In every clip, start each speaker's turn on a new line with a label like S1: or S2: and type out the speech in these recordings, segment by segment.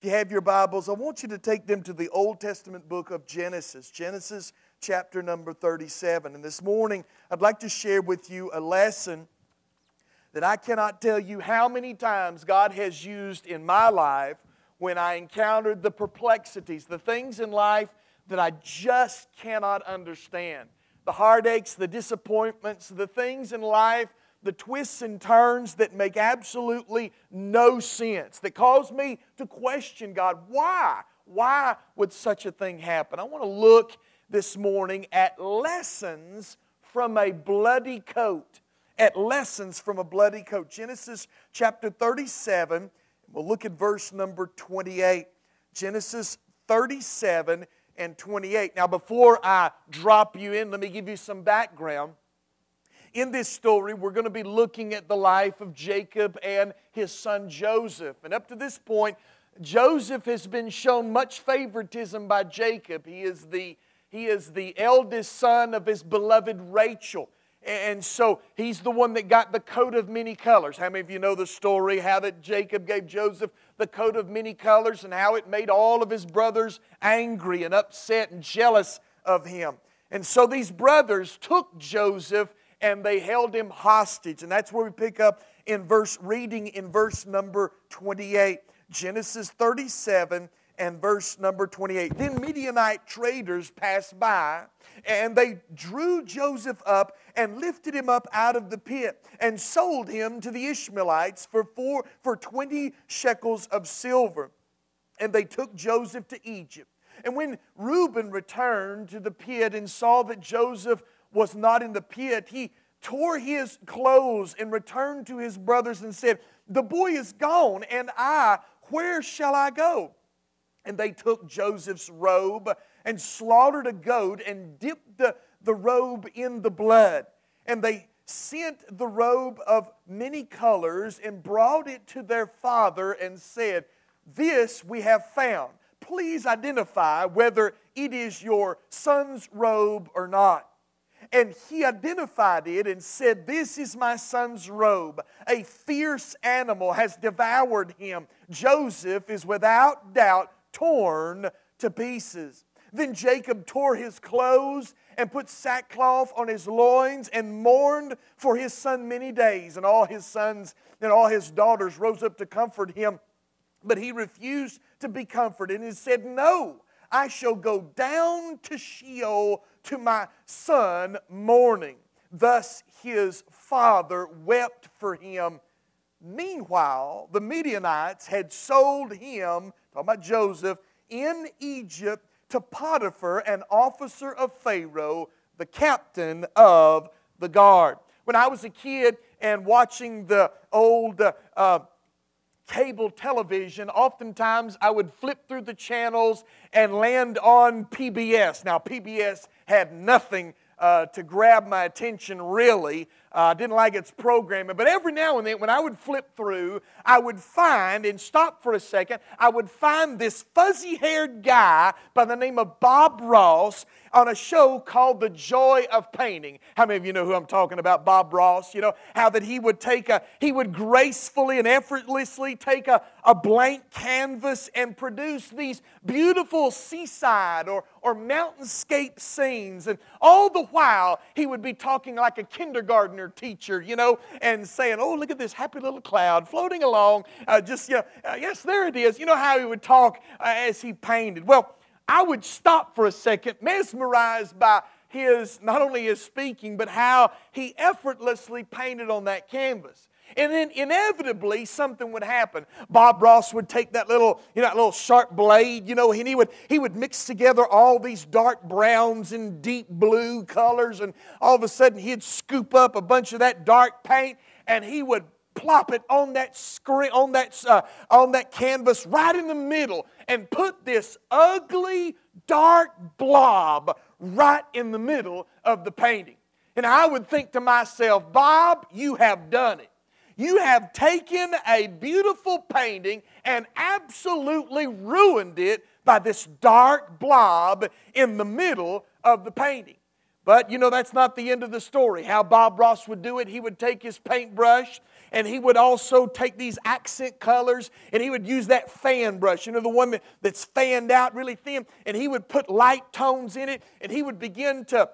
S1: If you have your Bibles, I want you to take them to the Old Testament book of Genesis, Genesis chapter number 37. And this morning, I'd like to share with you a lesson that I cannot tell you how many times God has used in my life when I encountered the perplexities, the things in life that I just cannot understand. The heartaches, the disappointments, the things in life the twists and turns that make absolutely no sense, that cause me to question God. Why? Why would such a thing happen? I want to look this morning at lessons from a bloody coat. At lessons from a bloody coat. Genesis chapter 37, we'll look at verse number 28. Genesis 37 and 28. Now, before I drop you in, let me give you some background. In this story, we're going to be looking at the life of Jacob and his son Joseph. And up to this point, Joseph has been shown much favoritism by Jacob. He is the, he is the eldest son of his beloved Rachel. And so he's the one that got the coat of many colors. How many of you know the story how that Jacob gave Joseph the coat of many colors and how it made all of his brothers angry and upset and jealous of him? And so these brothers took Joseph and they held him hostage. And that's where we pick up in verse reading in verse number 28. Genesis 37 and verse number 28. Then Midianite traders passed by, and they drew Joseph up and lifted him up out of the pit and sold him to the Ishmaelites for, four, for 20 shekels of silver. And they took Joseph to Egypt. And when Reuben returned to the pit and saw that Joseph was not in the pit, he tore his clothes and returned to his brothers and said, The boy is gone, and I, where shall I go? And they took Joseph's robe and slaughtered a goat and dipped the, the robe in the blood. And they sent the robe of many colors and brought it to their father and said, This we have found. Please identify whether it is your son's robe or not. And he identified it and said, This is my son's robe. A fierce animal has devoured him. Joseph is without doubt torn to pieces. Then Jacob tore his clothes and put sackcloth on his loins and mourned for his son many days. And all his sons and all his daughters rose up to comfort him. But he refused to be comforted and said, No, I shall go down to Sheol to my son mourning. Thus his father wept for him. Meanwhile, the Midianites had sold him, talking about Joseph, in Egypt to Potiphar, an officer of Pharaoh, the captain of the guard. When I was a kid and watching the old uh, cable television, oftentimes I would flip through the channels and land on PBS. Now, PBS had nothing uh, to grab my attention, really. I uh, didn't like its programming, but every now and then when I would flip through, I would find, and stop for a second, I would find this fuzzy haired guy by the name of Bob Ross on a show called The Joy of Painting. How many of you know who I'm talking about? Bob Ross. You know, how that he would take a, he would gracefully and effortlessly take a, a blank canvas and produce these beautiful seaside or, or mountainscape scenes. And all the while, he would be talking like a kindergartner teacher, you know, and saying, oh, look at this happy little cloud floating along. Uh, just, yeah, uh, yes, there it is. You know how he would talk uh, as he painted. Well, I would stop for a second, mesmerized by his, not only his speaking, but how he effortlessly painted on that canvas. And then inevitably something would happen. Bob Ross would take that little, you know, that little sharp blade, you know, and he would he would mix together all these dark browns and deep blue colors, and all of a sudden he'd scoop up a bunch of that dark paint and he would plop it on that screen, on that uh, on that canvas right in the middle, and put this ugly dark blob right in the middle of the painting. And I would think to myself, Bob, you have done it. You have taken a beautiful painting and absolutely ruined it by this dark blob in the middle of the painting. But you know, that's not the end of the story. How Bob Ross would do it, he would take his paintbrush and he would also take these accent colors and he would use that fan brush, you know, the one that's fanned out really thin, and he would put light tones in it and he would begin to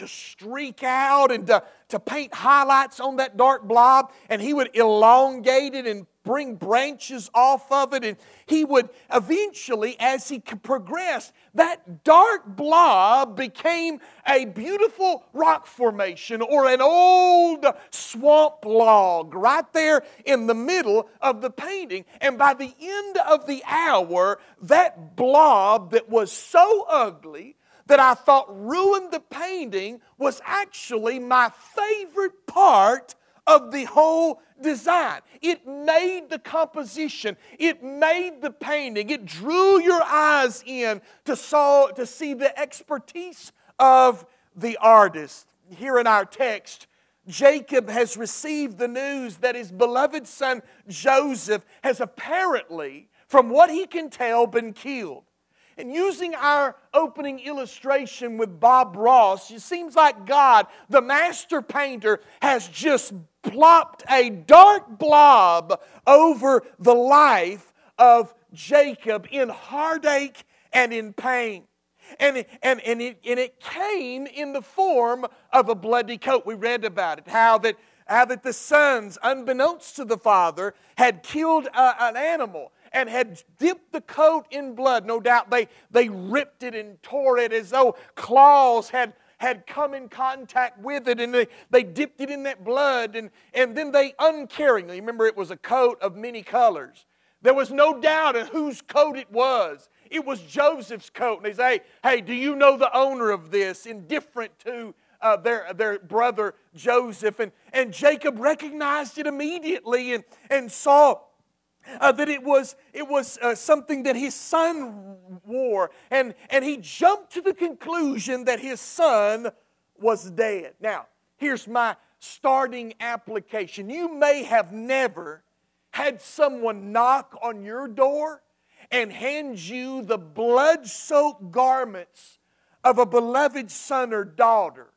S1: to streak out and to, to paint highlights on that dark blob, and he would elongate it and bring branches off of it. And he would eventually, as he progressed, that dark blob became a beautiful rock formation or an old swamp log right there in the middle of the painting. And by the end of the hour, that blob that was so ugly, that I thought ruined the painting was actually my favorite part of the whole design. It made the composition, it made the painting, it drew your eyes in to, saw, to see the expertise of the artist. Here in our text, Jacob has received the news that his beloved son Joseph has apparently, from what he can tell, been killed. And using our opening illustration with Bob Ross, it seems like God, the master painter, has just plopped a dark blob over the life of Jacob in heartache and in pain. And, and, and, it, and it came in the form of a bloody coat. We read about it, how that, how that the sons, unbeknownst to the father, had killed a, an animal and had dipped the coat in blood. No doubt they, they ripped it and tore it as though claws had, had come in contact with it and they, they dipped it in that blood and, and then they uncaringly, remember it was a coat of many colors. There was no doubt of whose coat it was. It was Joseph's coat. And they say, hey, do you know the owner of this? Indifferent to uh, their, their brother Joseph. And, and Jacob recognized it immediately and, and saw uh, that it was, it was uh, something that his son wore. And, and he jumped to the conclusion that his son was dead. Now, here's my starting application. You may have never had someone knock on your door and hand you the blood soaked garments of a beloved son or daughter.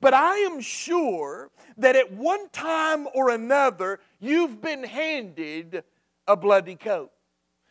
S1: But I am sure that at one time or another, you've been handed a bloody coat.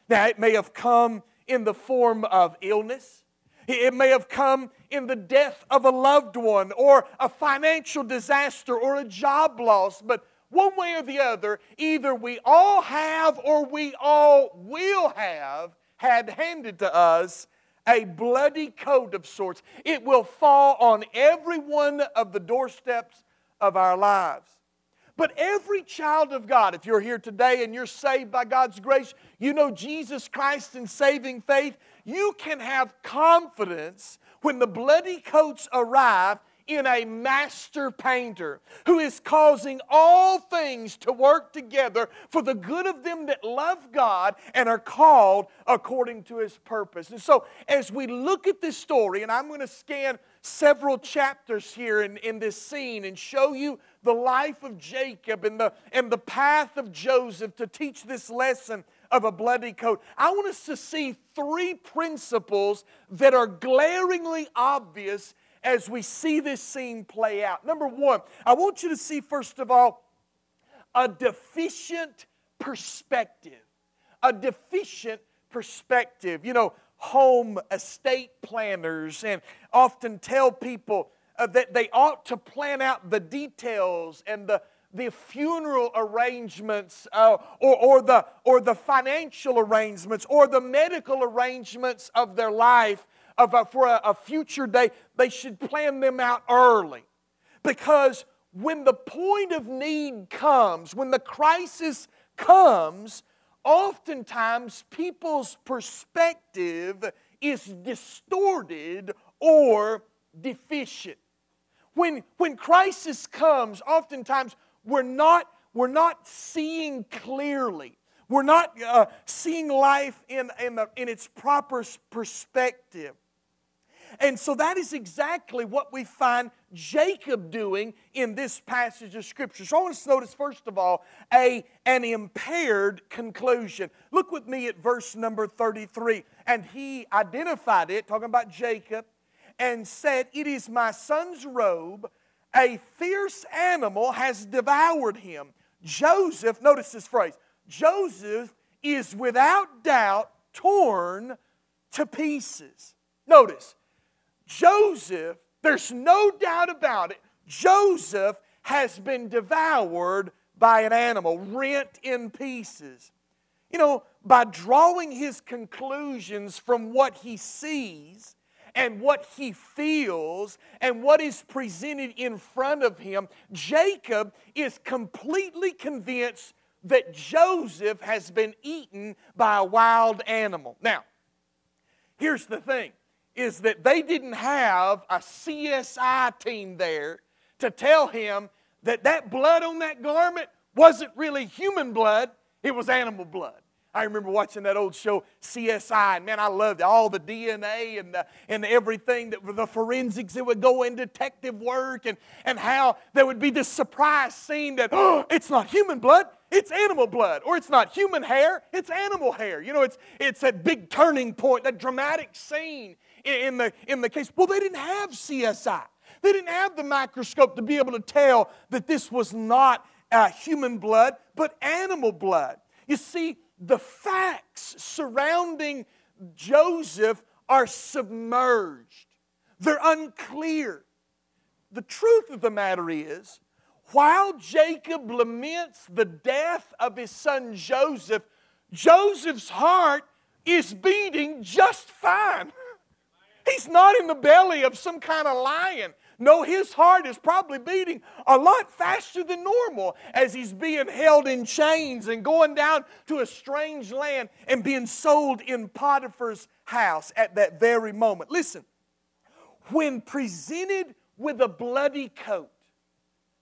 S1: Now, it may have come in the form of illness. It may have come in the death of a loved one or a financial disaster or a job loss, but one way or the other, either we all have or we all will have had handed to us a bloody coat of sorts. It will fall on every one of the doorsteps of our lives. But every child of God, if you're here today and you're saved by God's grace, you know Jesus Christ in saving faith, you can have confidence when the bloody coats arrive in a master painter who is causing all things to work together for the good of them that love God and are called according to his purpose. And so, as we look at this story, and I'm going to scan several chapters here in, in this scene and show you the life of Jacob and the, and the path of Joseph to teach this lesson of a bloody coat. I want us to see three principles that are glaringly obvious as we see this scene play out. Number one, I want you to see, first of all, a deficient perspective. A deficient perspective. You know, home estate planners and often tell people uh, that they ought to plan out the details and the, the funeral arrangements uh, or, or, the, or the financial arrangements or the medical arrangements of their life of a, for a, a future day. They should plan them out early because when the point of need comes, when the crisis comes, oftentimes people's perspective is distorted or deficient. When, when crisis comes, oftentimes we're not, we're not seeing clearly. We're not uh, seeing life in, in, the, in its proper perspective. And so that is exactly what we find Jacob doing in this passage of Scripture. So I want us to notice, first of all, a, an impaired conclusion. Look with me at verse number 33. And he identified it, talking about Jacob, and said, It is my son's robe. A fierce animal has devoured him. Joseph, notice this phrase Joseph is without doubt torn to pieces. Notice, Joseph, there's no doubt about it, Joseph has been devoured by an animal, rent in pieces. You know, by drawing his conclusions from what he sees and what he feels and what is presented in front of him, Jacob is completely convinced that Joseph has been eaten by a wild animal. Now, here's the thing is that they didn't have a CSI team there to tell him that that blood on that garment wasn't really human blood, it was animal blood. I remember watching that old show, CSI, and man, I loved it. All the DNA and, the, and everything, that the forensics that would go in detective work, and, and how there would be this surprise scene that, oh, it's not human blood, it's animal blood. Or it's not human hair, it's animal hair. You know, it's, it's that big turning point, that dramatic scene in the, in the case. Well, they didn't have CSI. They didn't have the microscope to be able to tell that this was not uh, human blood, but animal blood. You see, the facts surrounding Joseph are submerged, they're unclear. The truth of the matter is, while Jacob laments the death of his son Joseph, Joseph's heart is beating just fine. He's not in the belly of some kind of lion. No, his heart is probably beating a lot faster than normal as he's being held in chains and going down to a strange land and being sold in Potiphar's house at that very moment. Listen, when presented with a bloody coat,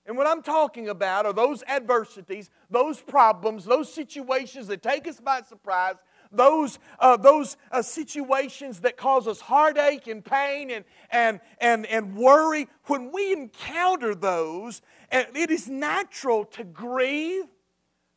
S1: and what I'm talking about are those adversities, those problems, those situations that take us by surprise, those, uh, those uh, situations that cause us heartache and pain and, and, and, and worry, when we encounter those, it is natural to grieve,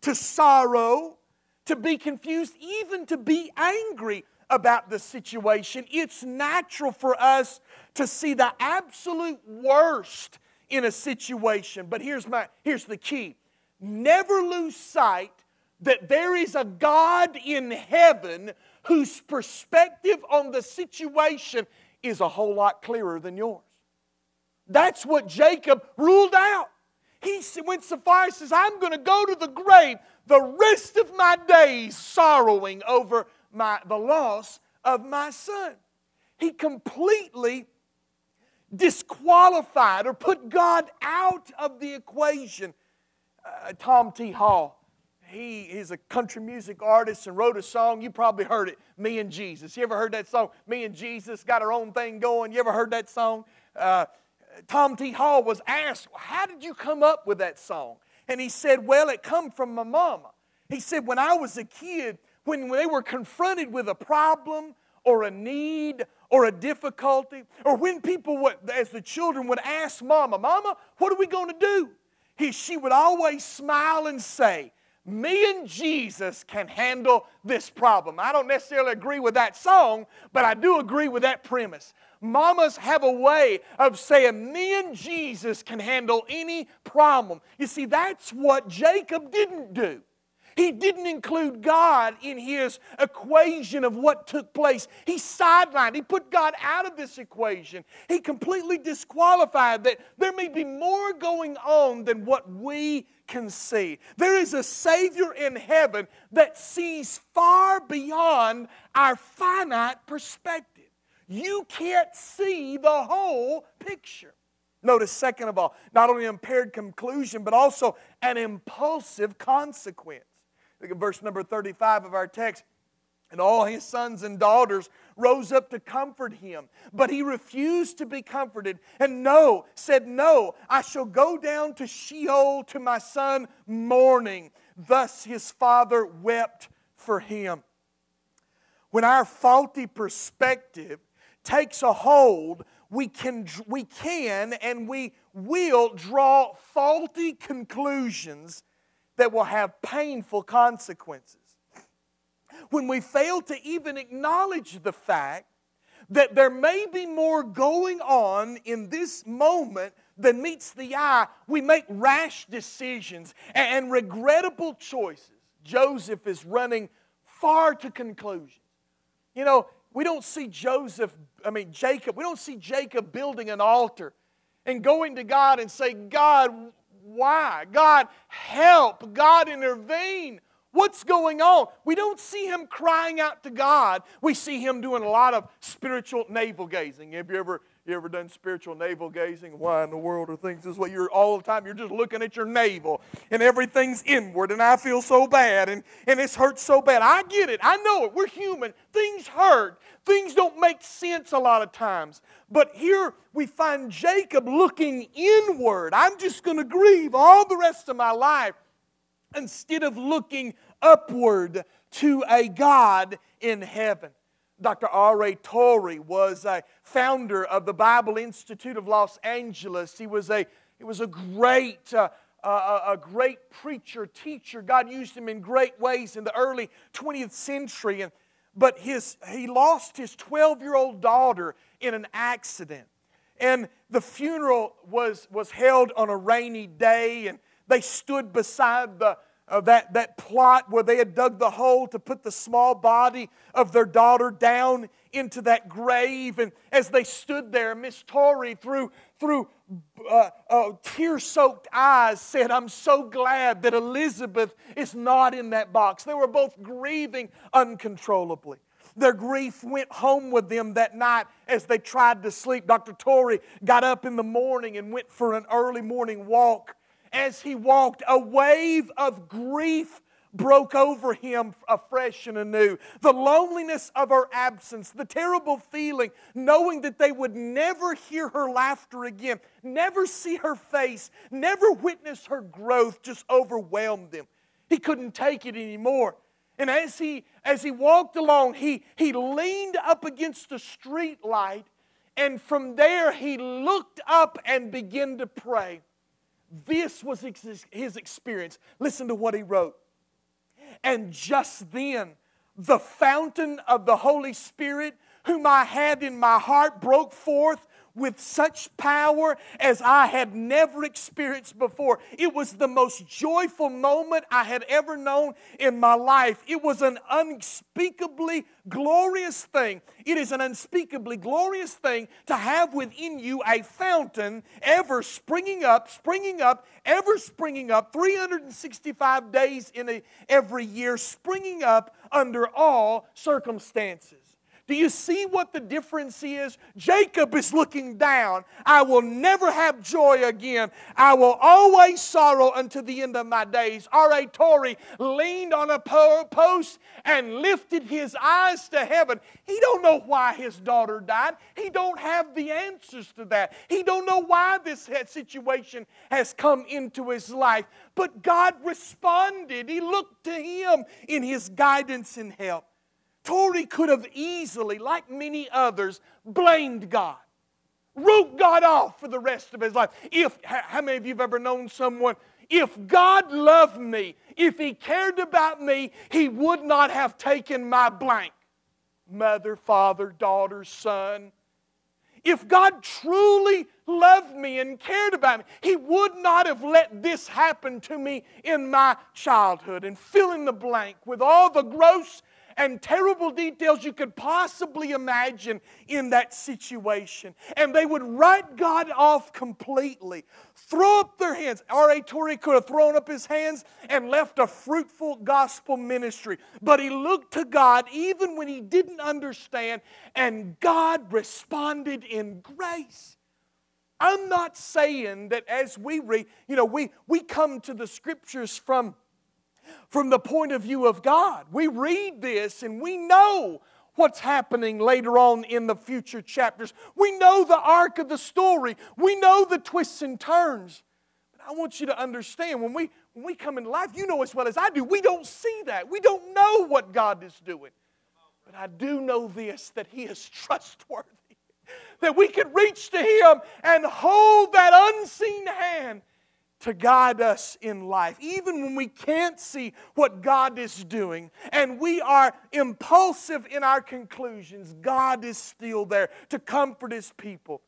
S1: to sorrow, to be confused, even to be angry about the situation. It's natural for us to see the absolute worst in a situation. But here's, my, here's the key never lose sight that there is a God in heaven whose perspective on the situation is a whole lot clearer than yours. That's what Jacob ruled out. He far as says, I'm going to go to the grave the rest of my days sorrowing over my, the loss of my son. He completely disqualified or put God out of the equation. Uh, Tom T. Hall he is a country music artist and wrote a song. You probably heard it, Me and Jesus. You ever heard that song? Me and Jesus got our own thing going. You ever heard that song? Uh, Tom T. Hall was asked, How did you come up with that song? And he said, Well, it come from my mama. He said, When I was a kid, when they were confronted with a problem or a need or a difficulty, or when people would, as the children would ask mama, Mama, what are we going to do? He, she would always smile and say, me and Jesus can handle this problem. I don't necessarily agree with that song, but I do agree with that premise. Mamas have a way of saying, Me and Jesus can handle any problem. You see, that's what Jacob didn't do. He didn't include God in his equation of what took place. He sidelined, he put God out of this equation. He completely disqualified that there may be more going on than what we can see. There is a Savior in heaven that sees far beyond our finite perspective. You can't see the whole picture. Notice, second of all, not only impaired conclusion, but also an impulsive consequence. Look at verse number 35 of our text. And all his sons and daughters rose up to comfort him. But he refused to be comforted. And no, said, No, I shall go down to Sheol to my son mourning. Thus his father wept for him. When our faulty perspective takes a hold, we can, we can and we will draw faulty conclusions that will have painful consequences. When we fail to even acknowledge the fact that there may be more going on in this moment than meets the eye, we make rash decisions and regrettable choices. Joseph is running far to conclusions. You know, we don't see Joseph, I mean, Jacob, we don't see Jacob building an altar and going to God and say, God, why? God, help. God, intervene. What's going on? We don't see him crying out to God. We see him doing a lot of spiritual navel gazing. Have you ever you ever done spiritual navel gazing? Why in the world are things this way? You're all the time, you're just looking at your navel and everything's inward, and I feel so bad and, and it's hurt so bad. I get it. I know it. We're human. Things hurt. Things don't make sense a lot of times. But here we find Jacob looking inward. I'm just going to grieve all the rest of my life instead of looking upward to a God in heaven. Dr. R.A. Torrey was a founder of the Bible Institute of Los Angeles. He was a, he was a great, uh, uh, a great preacher, teacher. God used him in great ways in the early 20th century. And, but his, he lost his 12 year old daughter in an accident. And the funeral was, was held on a rainy day, and they stood beside the, uh, that, that plot where they had dug the hole to put the small body of their daughter down into that grave. And as they stood there, Miss Torrey, through, through uh, uh, tear soaked eyes, said, I'm so glad that Elizabeth is not in that box. They were both grieving uncontrollably. Their grief went home with them that night as they tried to sleep. Dr. Torrey got up in the morning and went for an early morning walk as he walked, a wave of grief broke over him afresh and anew. The loneliness of her absence, the terrible feeling, knowing that they would never hear her laughter again, never see her face, never witness her growth, just overwhelmed him. He couldn't take it anymore. And as he, as he walked along, he, he leaned up against a street light, and from there he looked up and began to pray. This was his experience. Listen to what he wrote. And just then, the fountain of the Holy Spirit, whom I had in my heart, broke forth with such power as I had never experienced before. It was the most joyful moment I had ever known in my life. It was an unspeakably glorious thing. It is an unspeakably glorious thing to have within you a fountain ever springing up, springing up, ever springing up, 365 days in a, every year, springing up under all circumstances. Do you see what the difference is? Jacob is looking down. I will never have joy again. I will always sorrow until the end of my days. R.A. Torrey leaned on a post and lifted his eyes to heaven. He don't know why his daughter died. He don't have the answers to that. He don't know why this situation has come into his life. But God responded. He looked to him in his guidance and help. Torrey could have easily, like many others, blamed God, wrote God off for the rest of his life. If, how many of you have ever known someone, if God loved me, if He cared about me, He would not have taken my blank mother, father, daughter, son. If God truly loved me and cared about me, He would not have let this happen to me in my childhood. And fill in the blank with all the gross and terrible details you could possibly imagine in that situation. And they would write God off completely, throw up their hands. R.A. Torrey could have thrown up his hands and left a fruitful gospel ministry. But he looked to God even when he didn't understand, and God responded in grace. I'm not saying that as we read, you know, we, we come to the scriptures from from the point of view of God. We read this and we know what's happening later on in the future chapters. We know the arc of the story, we know the twists and turns. But I want you to understand when we, when we come into life, you know as well as I do, we don't see that. We don't know what God is doing. But I do know this that He is trustworthy. That we can reach to Him and hold that unseen hand to guide us in life. Even when we can't see what God is doing and we are impulsive in our conclusions, God is still there to comfort His people.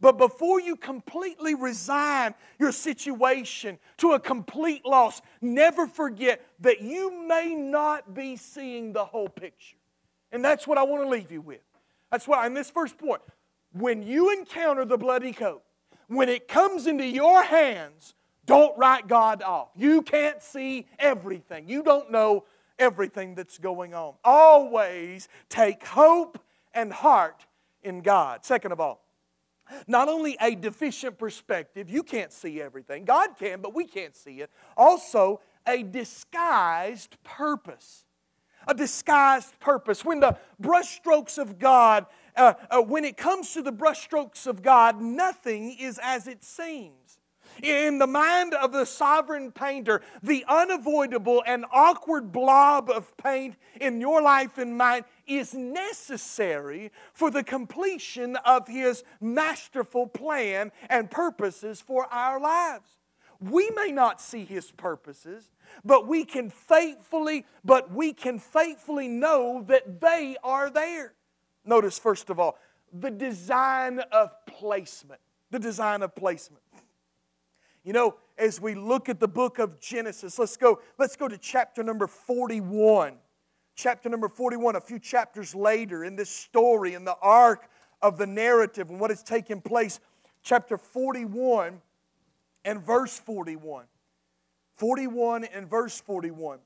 S1: But before you completely resign your situation to a complete loss, never forget that you may not be seeing the whole picture. And that's what I want to leave you with. That's why, in this first point, when you encounter the bloody coat, when it comes into your hands, don't write God off. You can't see everything, you don't know everything that's going on. Always take hope and heart in God. Second of all, not only a deficient perspective, you can't see everything, God can, but we can't see it. Also, a disguised purpose. A disguised purpose. When the brushstrokes of God, uh, uh, when it comes to the brushstrokes of God, nothing is as it seems. In the mind of the sovereign painter, the unavoidable and awkward blob of paint in your life and mine is necessary for the completion of his masterful plan and purposes for our lives. We may not see his purposes, but we can faithfully, but we can faithfully know that they are there. Notice, first of all, the design of placement. The design of placement. You know, as we look at the book of Genesis, let's go, let's go to chapter number 41. Chapter number 41, a few chapters later in this story, in the arc of the narrative and what has taken place. Chapter 41 and verse 41. 41 and verse 41.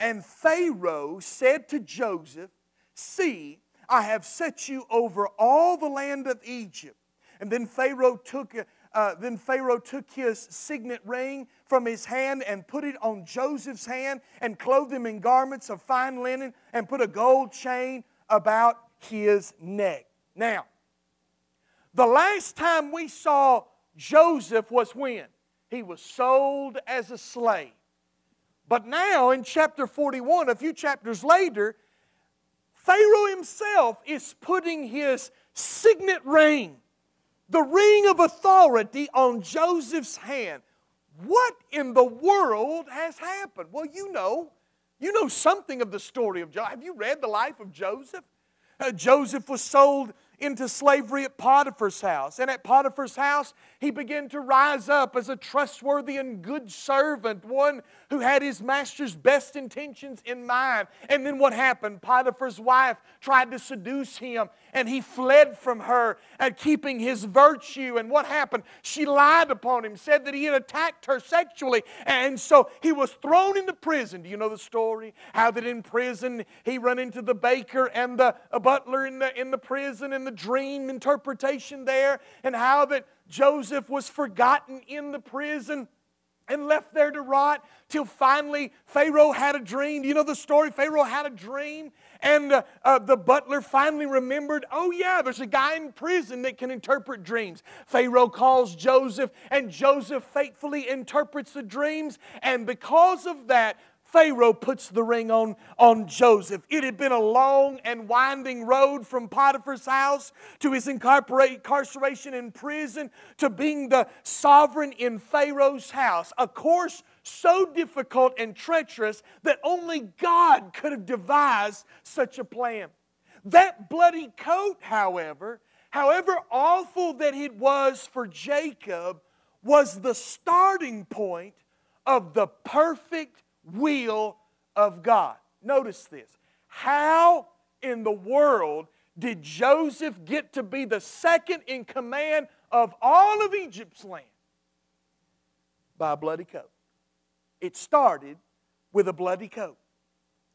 S1: And Pharaoh said to Joseph, See, I have set you over all the land of Egypt. And then Pharaoh took, uh, then Pharaoh took his signet ring from his hand and put it on Joseph's hand and clothed him in garments of fine linen and put a gold chain about his neck. Now, the last time we saw Joseph was when? He was sold as a slave. But now in chapter 41, a few chapters later, Pharaoh himself is putting his signet ring the ring of authority on Joseph's hand. What in the world has happened? Well, you know. You know something of the story of Joseph. Have you read the life of Joseph? Uh, Joseph was sold into slavery at Potiphar's house. And at Potiphar's house, he began to rise up as a trustworthy and good servant, one who had his master's best intentions in mind. And then what happened? Potiphar's wife tried to seduce him, and he fled from her and keeping his virtue. And what happened? She lied upon him, said that he had attacked her sexually, and so he was thrown into prison. Do you know the story? How that in prison he run into the baker and the butler in the, in the prison and the dream interpretation there, and how that Joseph was forgotten in the prison and left there to rot till finally Pharaoh had a dream. Do you know the story? Pharaoh had a dream, and uh, uh, the butler finally remembered oh, yeah, there's a guy in prison that can interpret dreams. Pharaoh calls Joseph, and Joseph faithfully interprets the dreams, and because of that, Pharaoh puts the ring on, on Joseph. It had been a long and winding road from Potiphar's house to his incarceration in prison to being the sovereign in Pharaoh's house. A course so difficult and treacherous that only God could have devised such a plan. That bloody coat, however, however awful that it was for Jacob, was the starting point of the perfect will of God. Notice this. How in the world did Joseph get to be the second in command of all of Egypt's land? By a bloody coat. It started with a bloody coat.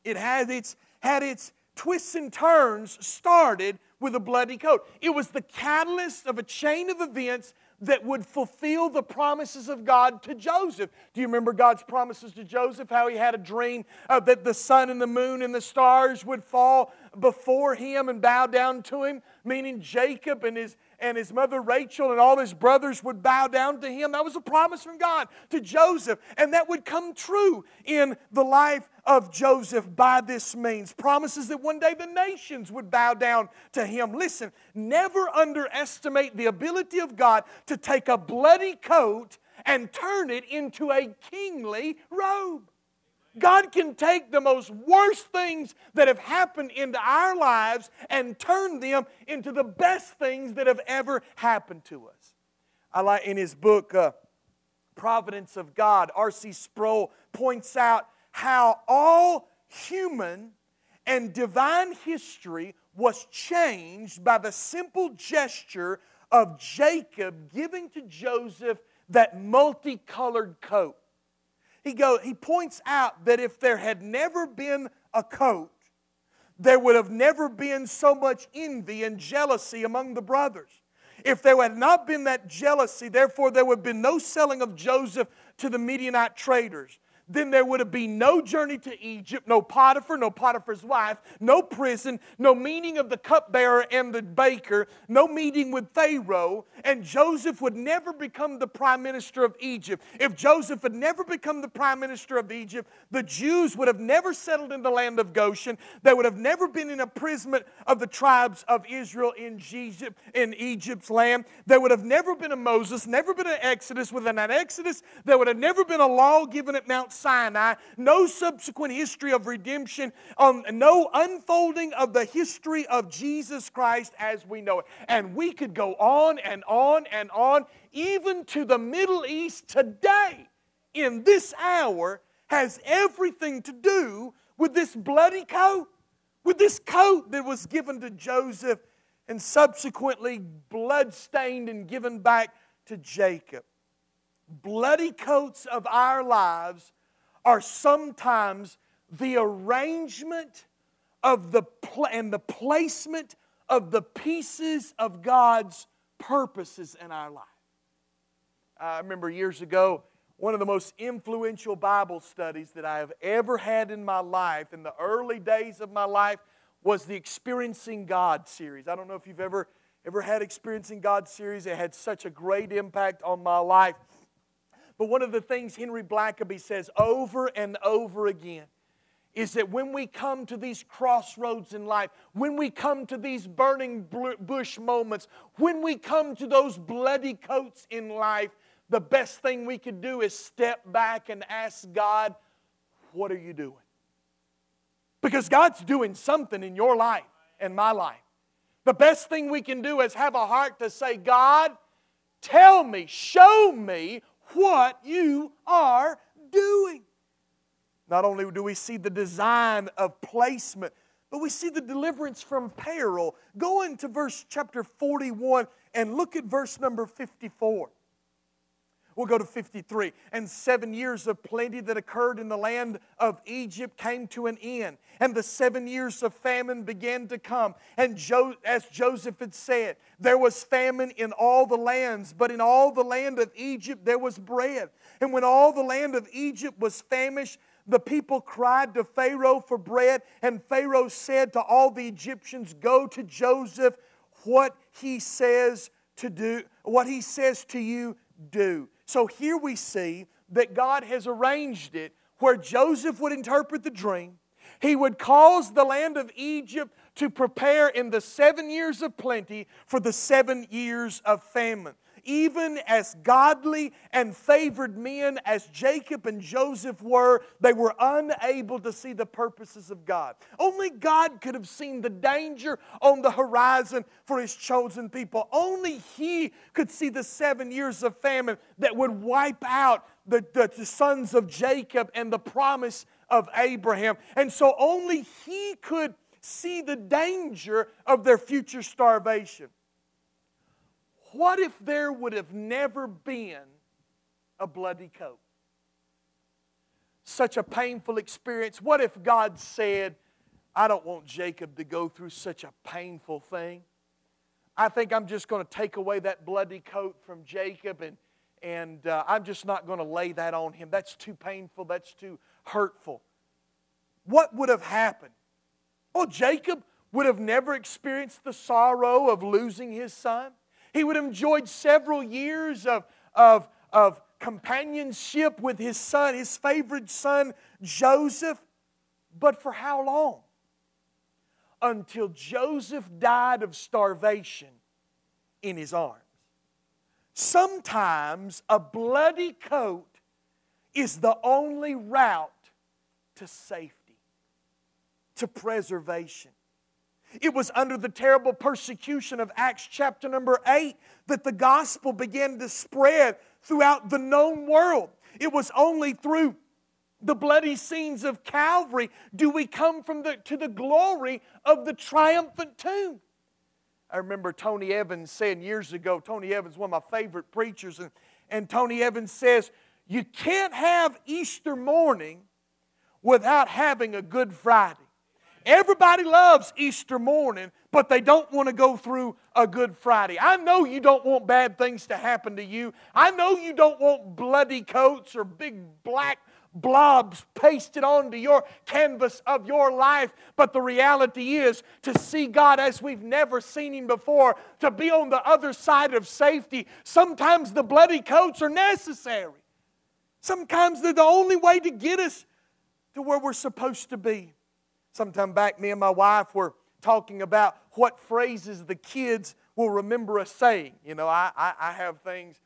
S1: It had its, had its twists and turns started with a bloody coat. It was the catalyst of a chain of events that would fulfill the promises of God to Joseph. Do you remember God's promises to Joseph? How he had a dream uh, that the sun and the moon and the stars would fall before him and bow down to him, meaning Jacob and his and his mother Rachel and all his brothers would bow down to him. That was a promise from God to Joseph, and that would come true in the life of Joseph by this means. Promises that one day the nations would bow down to him. Listen, never underestimate the ability of God to take a bloody coat and turn it into a kingly robe. God can take the most worst things that have happened into our lives and turn them into the best things that have ever happened to us. I like in his book, uh, Providence of God, R.C. Sproul points out how all human and divine history was changed by the simple gesture of Jacob giving to Joseph that multicolored coat. He, go, he points out that if there had never been a coat, there would have never been so much envy and jealousy among the brothers. If there had not been that jealousy, therefore there would have been no selling of Joseph to the Midianite traders then there would have been no journey to Egypt, no Potiphar, no Potiphar's wife, no prison, no meeting of the cupbearer and the baker, no meeting with Pharaoh, and Joseph would never become the prime minister of Egypt. If Joseph had never become the prime minister of Egypt, the Jews would have never settled in the land of Goshen. They would have never been in imprisonment of the tribes of Israel in Egypt, in Egypt's land. There would have never been a Moses, never been an Exodus. Within an Exodus, there would have never been a law given at Mount Sinai, no subsequent history of redemption, um, no unfolding of the history of Jesus Christ as we know it. And we could go on and on and on, even to the Middle East today, in this hour, has everything to do with this bloody coat, with this coat that was given to Joseph and subsequently blood-stained and given back to Jacob. Bloody coats of our lives are sometimes the arrangement of the pl- and the placement of the pieces of God's purposes in our life. I remember years ago, one of the most influential Bible studies that I have ever had in my life, in the early days of my life, was the Experiencing God series. I don't know if you've ever, ever had Experiencing God series. It had such a great impact on my life. But one of the things Henry Blackaby says over and over again is that when we come to these crossroads in life, when we come to these burning bush moments, when we come to those bloody coats in life, the best thing we could do is step back and ask God, What are you doing? Because God's doing something in your life and my life. The best thing we can do is have a heart to say, God, tell me, show me what you are doing. Not only do we see the design of placement, but we see the deliverance from peril. Go into verse chapter 41 and look at verse number 54. We'll go to 53. And seven years of plenty that occurred in the land of Egypt came to an end. And the seven years of famine began to come. And jo- as Joseph had said, there was famine in all the lands, but in all the land of Egypt there was bread. And when all the land of Egypt was famished, the people cried to Pharaoh for bread. And Pharaoh said to all the Egyptians, Go to Joseph, what he says to do, what he says to you, do. So here we see that God has arranged it where Joseph would interpret the dream. He would cause the land of Egypt to prepare in the seven years of plenty for the seven years of famine even as godly and favored men as Jacob and Joseph were, they were unable to see the purposes of God. Only God could have seen the danger on the horizon for his chosen people. Only he could see the seven years of famine that would wipe out the, the, the sons of Jacob and the promise of Abraham. And so only he could see the danger of their future starvation. What if there would have never been a bloody coat? Such a painful experience. What if God said, I don't want Jacob to go through such a painful thing? I think I'm just going to take away that bloody coat from Jacob and, and uh, I'm just not going to lay that on him. That's too painful. That's too hurtful. What would have happened? Well, Jacob would have never experienced the sorrow of losing his son. He would have enjoyed several years of, of, of companionship with his son, his favorite son, Joseph. But for how long? Until Joseph died of starvation in his arms. Sometimes a bloody coat is the only route to safety, to preservation. It was under the terrible persecution of Acts chapter number 8 that the gospel began to spread throughout the known world. It was only through the bloody scenes of Calvary do we come from the, to the glory of the triumphant tomb. I remember Tony Evans saying years ago, Tony Evans, one of my favorite preachers, and, and Tony Evans says, You can't have Easter morning without having a Good Friday. Everybody loves Easter morning, but they don't want to go through a Good Friday. I know you don't want bad things to happen to you. I know you don't want bloody coats or big black blobs pasted onto your canvas of your life. But the reality is to see God as we've never seen Him before, to be on the other side of safety. Sometimes the bloody coats are necessary. Sometimes they're the only way to get us to where we're supposed to be. Sometime back, me and my wife were talking about what phrases the kids will remember us saying. You know, I, I, I have things,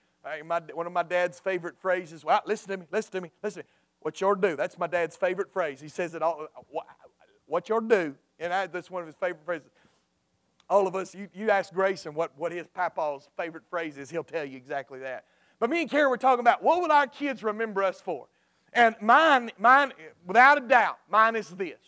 S1: my, one of my dad's favorite phrases, well, listen to me, listen to me, listen to me. What you do? That's my dad's favorite phrase. He says it all. What, you do? And I, that's one of his favorite phrases. All of us, you, you ask Grayson what, what his papa's favorite phrase is, he'll tell you exactly that. But me and Karen were talking about what would our kids remember us for? And mine, mine, without a doubt, mine is this.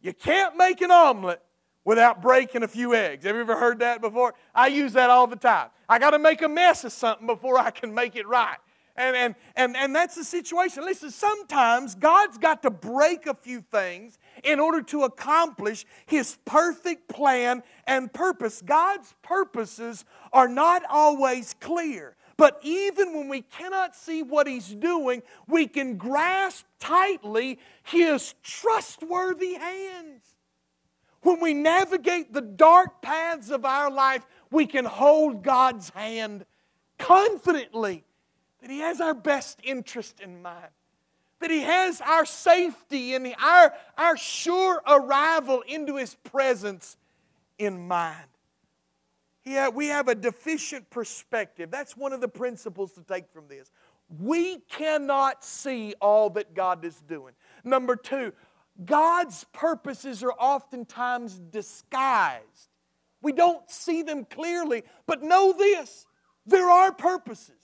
S1: You can't make an omelet without breaking a few eggs. Have you ever heard that before? I use that all the time. I got to make a mess of something before I can make it right. And, and, and, and that's the situation. Listen, sometimes God's got to break a few things in order to accomplish His perfect plan and purpose. God's purposes are not always clear. But even when we cannot see what He's doing, we can grasp tightly His trustworthy hands. When we navigate the dark paths of our life, we can hold God's hand confidently that He has our best interest in mind, that He has our safety and our, our sure arrival into His presence in mind. Yeah, we have a deficient perspective. That's one of the principles to take from this. We cannot see all that God is doing. Number two, God's purposes are oftentimes disguised. We don't see them clearly, but know this there are purposes.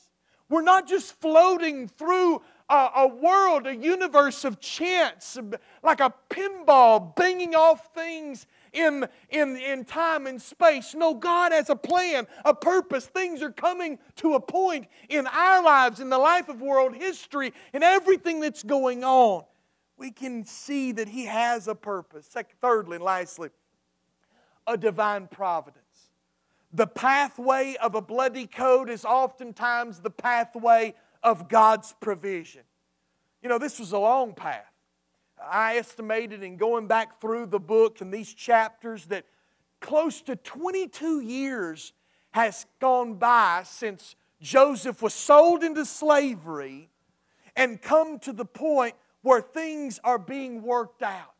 S1: We're not just floating through a, a, world, a universe of chance, like a pinball banging off things in, in, in time and space. No, God has a plan, a purpose. Things are coming to a point in our lives, in the life of world history, in everything that's going on. We can see that He has a purpose. Second, thirdly, and lastly, a divine providence. The pathway of a bloody code is oftentimes the pathway of God's provision. You know, this was a long path. I estimated in going back through the book and these chapters that close to 22 years has gone by since Joseph was sold into slavery and come to the point where things are being worked out,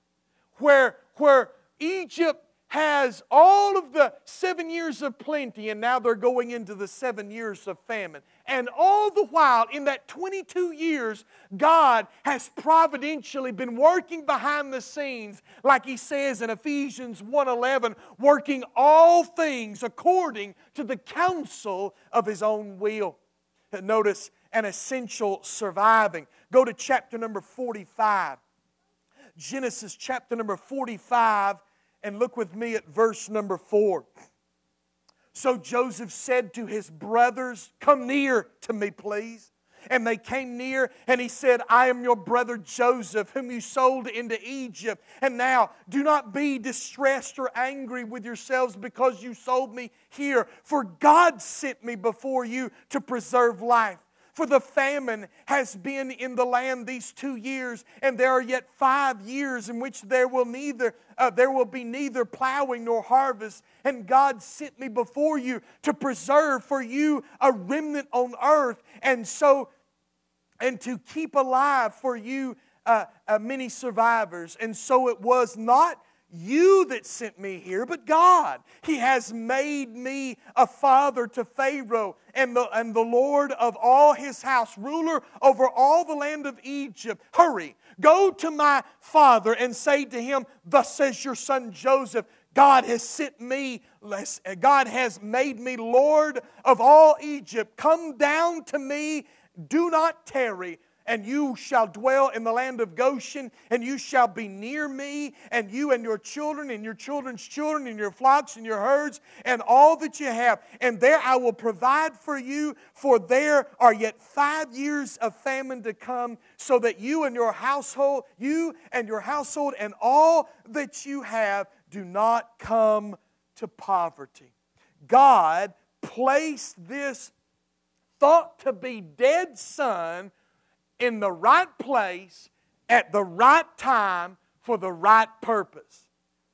S1: where, where Egypt has all of the seven years of plenty, and now they're going into the seven years of famine. And all the while, in that 22 years, God has providentially been working behind the scenes, like He says in Ephesians 1:11, working all things according to the counsel of His own will. Notice an essential surviving. Go to chapter number 45. Genesis chapter number 45 and look with me at verse number four. So Joseph said to his brothers, Come near to me, please. And they came near, and he said, I am your brother Joseph, whom you sold into Egypt. And now do not be distressed or angry with yourselves because you sold me here, for God sent me before you to preserve life. For the famine has been in the land these two years, and there are yet five years in which there will neither uh, there will be neither plowing nor harvest. And God sent me before you to preserve for you a remnant on earth, and so and to keep alive for you uh, uh, many survivors. And so it was not you that sent me here, but God. He has made me a father to Pharaoh and the, and the Lord of all his house, ruler over all the land of Egypt. Hurry, go to my father and say to him, Thus says your son Joseph, God has sent me, God has made me Lord of all Egypt. Come down to me, do not tarry and you shall dwell in the land of Goshen, and you shall be near me, and you and your children, and your children's children, and your flocks, and your herds, and all that you have. And there I will provide for you, for there are yet five years of famine to come, so that you and your household, you and your household, and all that you have do not come to poverty. God placed this thought to be dead son in the right place at the right time for the right purpose.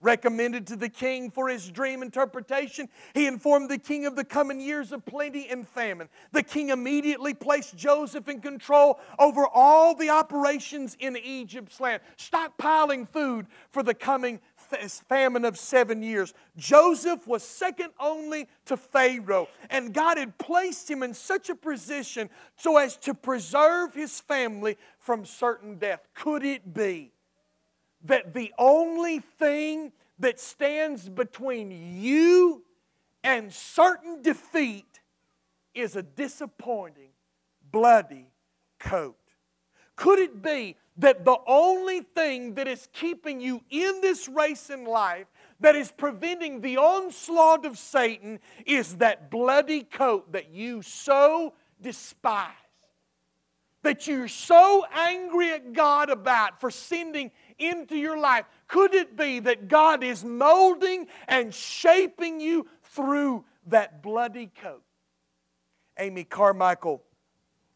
S1: Recommended to the king for his dream interpretation, he informed the king of the coming years of plenty and famine. The king immediately placed Joseph in control over all the operations in Egypt's land, stockpiling food for the coming famine of seven years. Joseph was second only to Pharaoh, and God had placed him in such a position so as to preserve his family from certain death. Could it be that the only thing that stands between you and certain defeat is a disappointing, bloody coat? Could it be that the only thing that is keeping you in this race in life, that is preventing the onslaught of Satan, is that bloody coat that you so despise? That you're so angry at God about for sending into your life? Could it be that God is molding and shaping you through that bloody coat? Amy Carmichael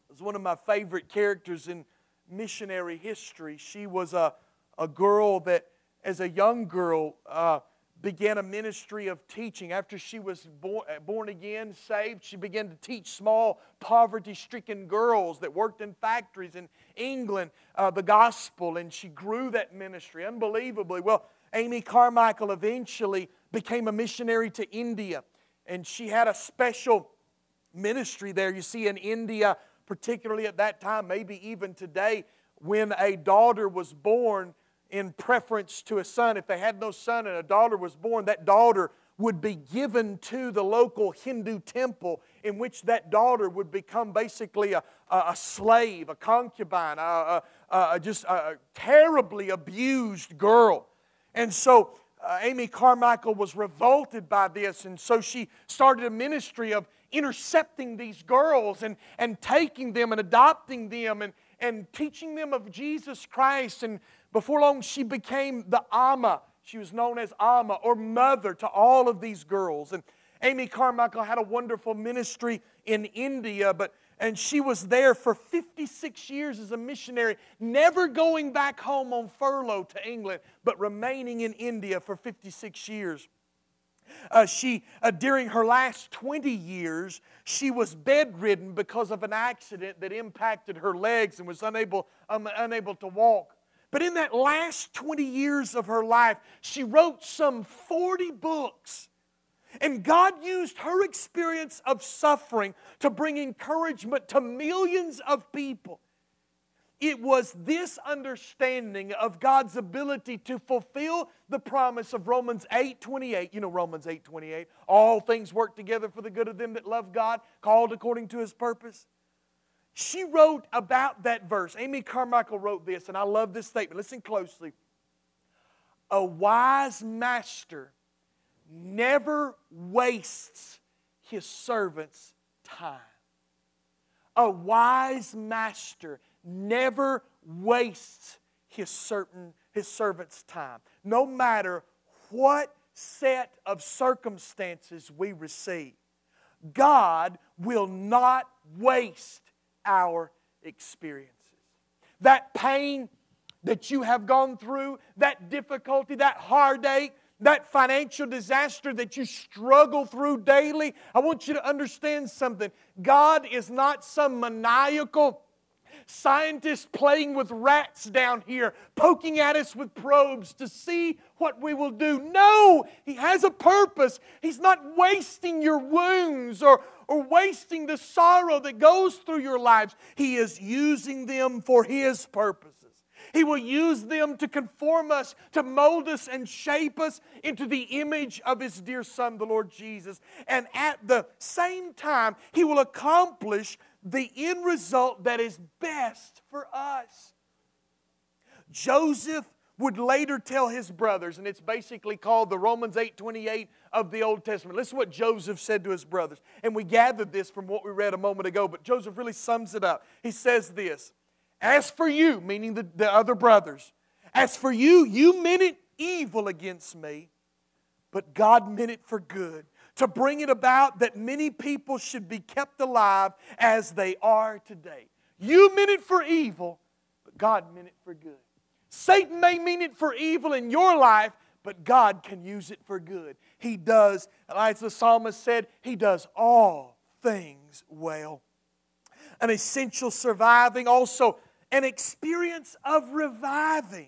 S1: was one of my favorite characters in missionary history. She was a, a girl that, as a young girl, uh, began a ministry of teaching. After she was born, born again, saved, she began to teach small, poverty stricken girls that worked in factories in England uh, the gospel, and she grew that ministry unbelievably. Well, Amy Carmichael eventually became a missionary to India, and she had a special ministry there. You see, in India, particularly at that time, maybe even today, when a daughter was born in preference to a son. If they had no son and a daughter was born, that daughter would be given to the local Hindu temple, in which that daughter would become basically a, a, slave, a concubine, a, a, just a terribly abused girl. And so uh, Amy Carmichael was revolted by this, and so she started a ministry of intercepting these girls and, and taking them and adopting them and, and teaching them of Jesus Christ. And before long, she became the Amma. She was known as Amma or mother to all of these girls. And Amy Carmichael had a wonderful ministry in India, but and she was there for 56 years as a missionary, never going back home on furlough to England, but remaining in India for 56 years. Uh, she, uh, during her last 20 years, she was bedridden because of an accident that impacted her legs and was unable, um, unable to walk. But in that last 20 years of her life, she wrote some 40 books. And God used her experience of suffering to bring encouragement to millions of people. It was this understanding of God's ability to fulfill the promise of Romans 8 28. You know Romans 8 28. All things work together for the good of them that love God, called according to his purpose. She wrote about that verse. Amy Carmichael wrote this, and I love this statement. Listen closely. A wise master never wastes his servant's time. A wise master never wastes his certain his servant's time. No matter what set of circumstances we receive, God will not waste our experiences. That pain that you have gone through, that difficulty, that heartache, that financial disaster that you struggle through daily, I want you to understand something. God is not some maniacal scientists playing with rats down here, poking at us with probes to see what we will do. No, He has a purpose. He's not wasting your wounds or, or wasting the sorrow that goes through your lives. He is using them for His purposes. He will use them to conform us, to mold us and shape us into the image of His dear Son, the Lord Jesus. And at the same time, He will accomplish the end result that is best for us. Joseph would later tell his brothers, and it's basically called the Romans 8 28 of the Old Testament. Listen to what Joseph said to his brothers. And we gathered this from what we read a moment ago, but Joseph really sums it up. He says this As for you, meaning the, the other brothers, as for you, you meant it evil against me, but God meant it for good to bring it about that many people should be kept alive as they are today. You meant it for evil, but God meant it for good. Satan may mean it for evil in your life, but God can use it for good. He does, as the psalmist said, He does all things well. An essential surviving, also an experience of reviving.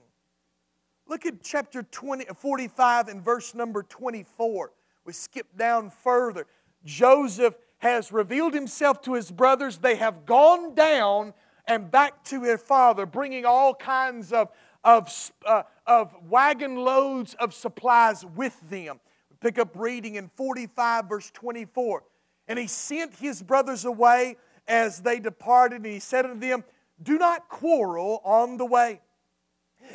S1: Look at chapter 20, 45 and verse number 24. We skip down further. Joseph has revealed himself to his brothers. They have gone down and back to their father, bringing all kinds of, of, uh, of wagon loads of supplies with them. Pick up reading in 45, verse 24. And he sent his brothers away as they departed, and he said unto them, Do not quarrel on the way.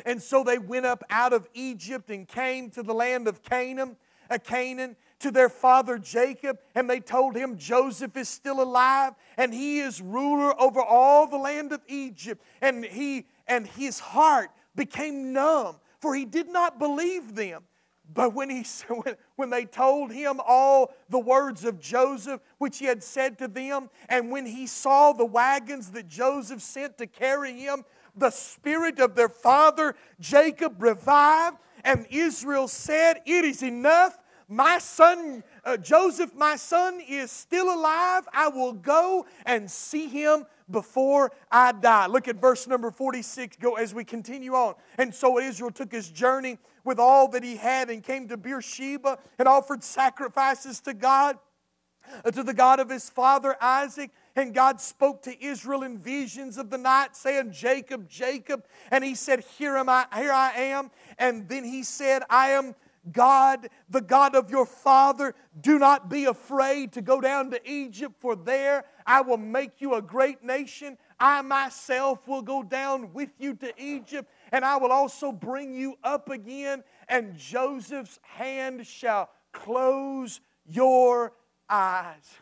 S1: And so they went up out of Egypt and came to the land of Canaan, a Canaan, to their father Jacob, and they told him Joseph is still alive and he is ruler over all the land of Egypt. And he and his heart became numb, for he did not believe them. But when, he, when they told him all the words of Joseph, which he had said to them, and when he saw the wagons that Joseph sent to carry him, the spirit of their father Jacob revived, and Israel said, It is enough. My son, uh, Joseph, my son, is still alive. I will go and see him before I die. Look at verse number 46 go as we continue on. And so Israel took his journey with all that he had and came to Beersheba and offered sacrifices to God, uh, to the God of his father Isaac. And God spoke to Israel in visions of the night, saying, Jacob, Jacob. And he said, Here am I, here I am. And then he said, I am God, the God of your father, do not be afraid to go down to Egypt, for there I will make you a great nation. I myself will go down with you to Egypt, and I will also bring you up again, and Joseph's hand shall close your eyes.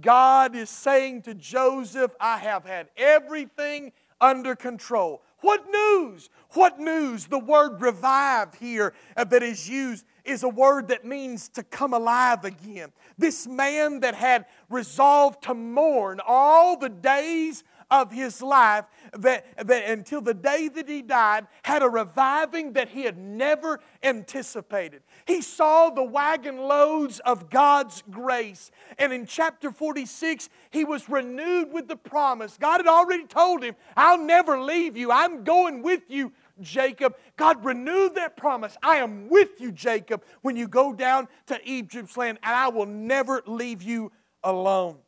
S1: God is saying to Joseph, I have had everything under control. What news? What news? The word revive here uh, that is used is a word that means to come alive again. This man that had resolved to mourn all the days of his life that, that until the day that he died had a reviving that he had never anticipated. He saw the wagon loads of God's grace. And in chapter 46, he was renewed with the promise. God had already told him, I'll never leave you. I'm going with you Jacob. God renewed that promise. I am with you, Jacob, when you go down to Egypt's land, and I will never leave you alone.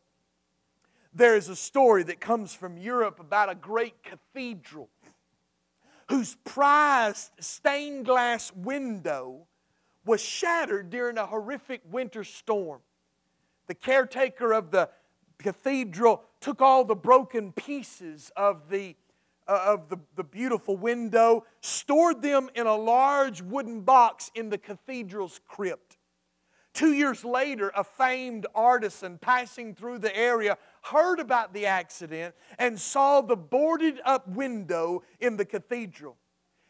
S1: There is a story that comes from Europe about a great cathedral whose prized stained glass window was shattered during a horrific winter storm. The caretaker of the cathedral took all the broken pieces of the, uh, of the, the beautiful window, stored them in a large wooden box in the cathedral's crypt. Two years later, a famed artisan passing through the area heard about the accident and saw the boarded up window in the cathedral.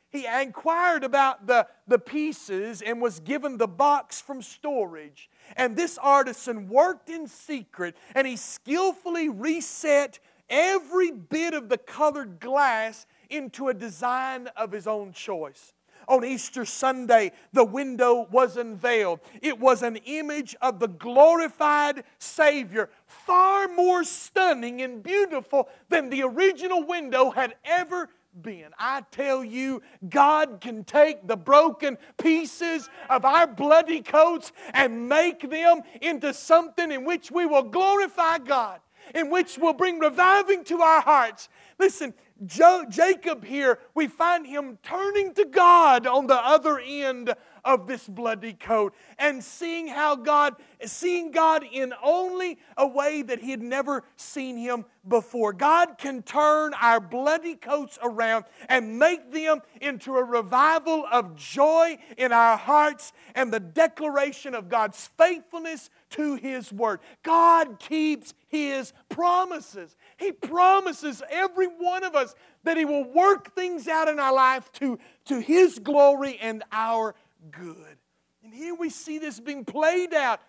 S1: He inquired about the, the pieces and was given the box from storage. And this artisan worked in secret and he skillfully reset every bit of the colored glass into a design of his own choice. On Easter Sunday, the window was unveiled. It was an image of the glorified Savior, far more stunning and beautiful than the original window had ever been. I tell you, God can take the broken pieces of our bloody coats and make them into something in which we will glorify God, in which will bring reviving to our hearts. Listen, Jo- Jacob here, we find him turning to God on the other end of this bloody coat and seeing how God, seeing God in only a way that he had never seen him before. God can turn our bloody coats around and make them into a revival of joy in our hearts and the declaration of God's faithfulness to his word. God keeps his promises. He promises every one of us that he will work things out in our life to, to his glory and our good. And here we see this being played out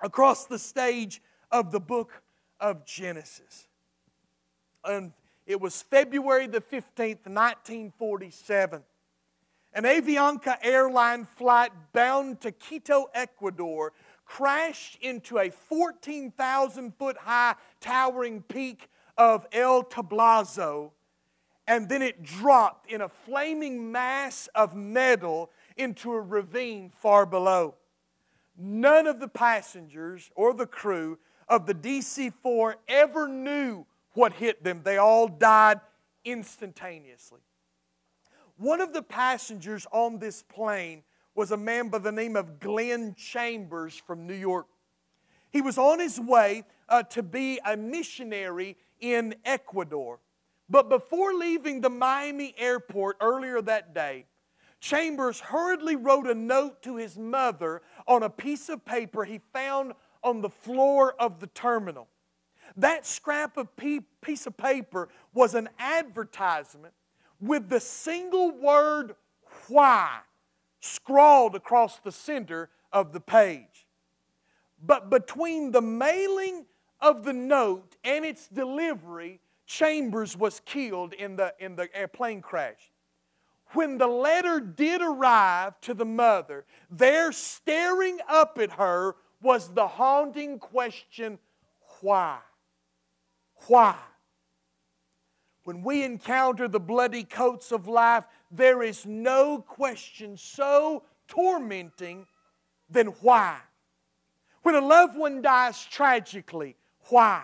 S1: across the stage of the book of Genesis. And it was February the 15th, 1947. An Avianca airline flight bound to Quito, Ecuador, crashed into a 14,000 foot high towering peak of El Tablazo, and then it dropped in a flaming mass of metal into a ravine far below. None of the passengers or the crew of the DC 4 ever knew what hit them. They all died instantaneously. One of the passengers on this plane was a man by the name of Glenn Chambers from New York. He was on his way uh, to be a missionary in Ecuador. But before leaving the Miami airport earlier that day, Chambers hurriedly wrote a note to his mother on a piece of paper he found on the floor of the terminal. That scrap of piece of paper was an advertisement with the single word why scrawled across the center of the page. But between the mailing of the note and its delivery, Chambers was killed in the, in the airplane crash when the letter did arrive to the mother, there staring up at her was the haunting question why? Why? When we encounter the bloody coats of life, there is no question so tormenting than why. When a loved one dies tragically, why?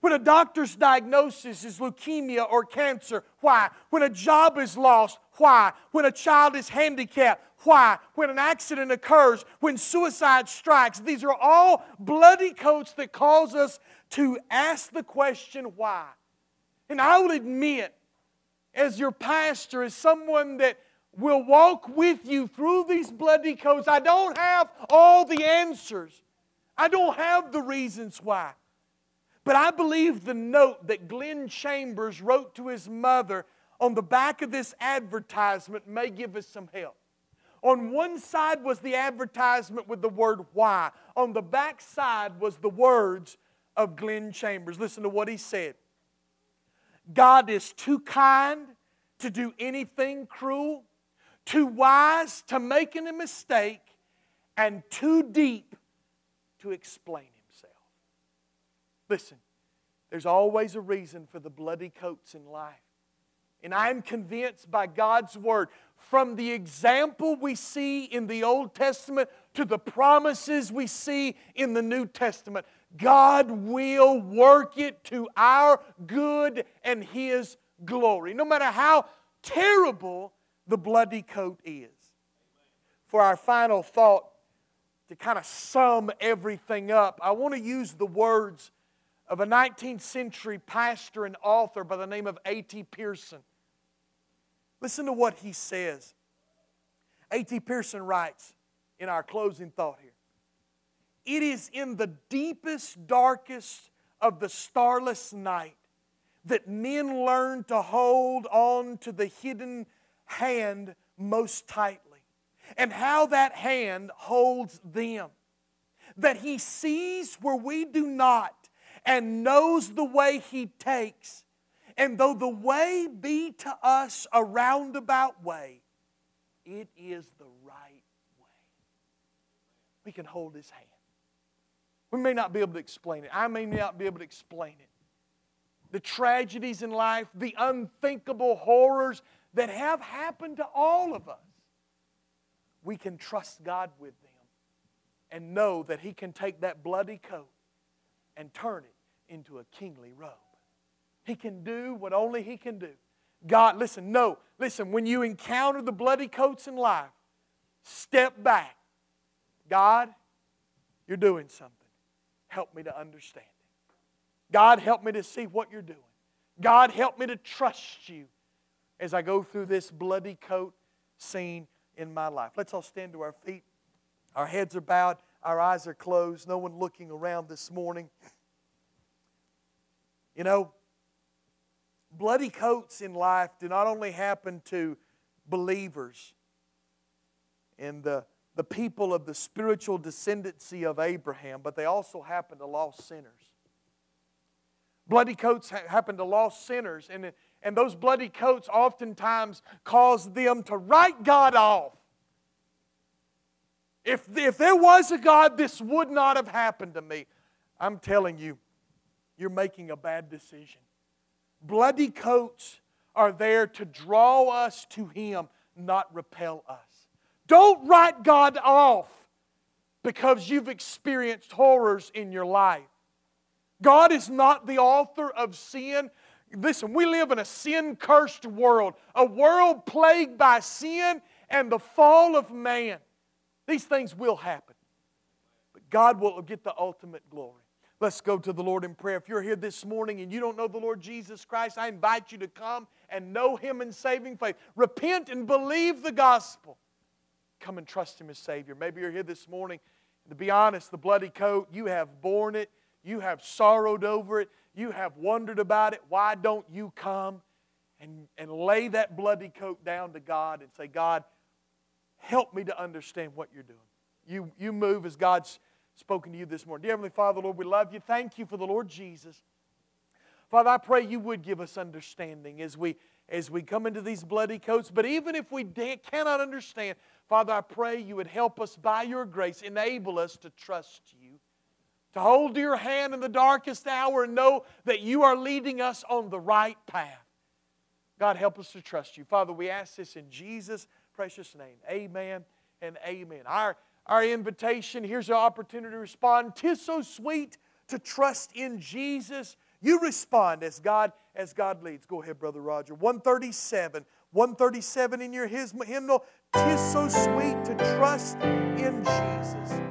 S1: When a doctor's diagnosis is leukemia or cancer, why? When a job is lost, why? When a child is handicapped, why? When an accident occurs, when suicide strikes, these are all bloody coats that cause us to ask the question why. And I will admit, as your pastor, as someone that will walk with you through these bloody coats, I don't have all the answers. I don't have the reasons why. But I believe the note that Glenn Chambers wrote to his mother on the back of this advertisement may give us some help. On one side was the advertisement with the word why. On the back side was the words of Glenn Chambers. Listen to what he said God is too kind to do anything cruel, too wise to make a mistake, and too deep to explain himself. Listen, there's always a reason for the bloody coats in life. And I'm convinced by God's word, from the example we see in the Old Testament to the promises we see in the New Testament, God will work it to our good and His glory, no matter how terrible the bloody coat is. For our final thought, to kind of sum everything up, I want to use the words of a 19th century pastor and author by the name of A.T. Pierson. Listen to what he says. A.T. Pierson writes in our closing thought here It is in the deepest, darkest of the starless night that men learn to hold on to the hidden hand most tightly, and how that hand holds them. That he sees where we do not, and knows the way He takes. And though the way be to us a roundabout way, it is the right way. We can hold His hand. We may not be able to explain it. I may not be able to explain it. The tragedies in life, the unthinkable horrors that have happened to all of us. We can trust God with them and know that He can take that bloody coat and turn it into a kingly robe. He can do what only He can do. God, listen, no, listen, when you encounter the bloody coats in life, step back. God, you're doing something. Help me to understand it. God, help me to see what you're doing. God, help me to trust you as I go through this bloody coat scene in my life. Let's all stand to our feet. Our heads are bowed, our eyes are closed, no one looking around this morning. You know, bloody coats in life do not only happen to believers and the, the people of the spiritual descendancy of Abraham, but they also happen to lost sinners. Bloody coats ha- happen to lost sinners, and, and those bloody coats oftentimes cause them to write God off. If, if there was a God, this would not have happened to me. I'm telling you, you're making a bad decision. Bloody coats are there to draw us to Him, not repel us. Don't write God off because you've experienced horrors in your life. God is not the author of sin. Listen, we live in a sin cursed world, a world plagued by sin and the fall of man. These things will happen, but God will get the ultimate glory. Let's go to the Lord in prayer. If you're here this morning and you don't know the Lord Jesus Christ, I invite you to come and know Him in saving faith. Repent and believe the gospel. Come and trust Him as Savior. Maybe you're here this morning. To be honest, the bloody coat, you have borne it, you have sorrowed over it, you have wondered about it. Why don't you come and, and lay that bloody coat down to God and say, God, help me to understand what you're doing? You, you move as God's spoken to you this morning. Dear Heavenly Father, Lord, we love you. Thank you for the Lord Jesus. Father, I pray you would give us understanding as we as we come into these bloody coats. But even if we cannot understand, Father, I pray you would help us by your grace, enable us to trust you, to hold your hand in the darkest hour and know that you are leading us on the right path. God, help us to trust you. Father, we ask this in Jesus' precious name. Amen and amen. Our our invitation. Here's your opportunity to respond. Tis so sweet to trust in Jesus. You respond as God as God leads. Go ahead, Brother Roger. 137. 137 in your hymnal. Tis so sweet to trust in Jesus.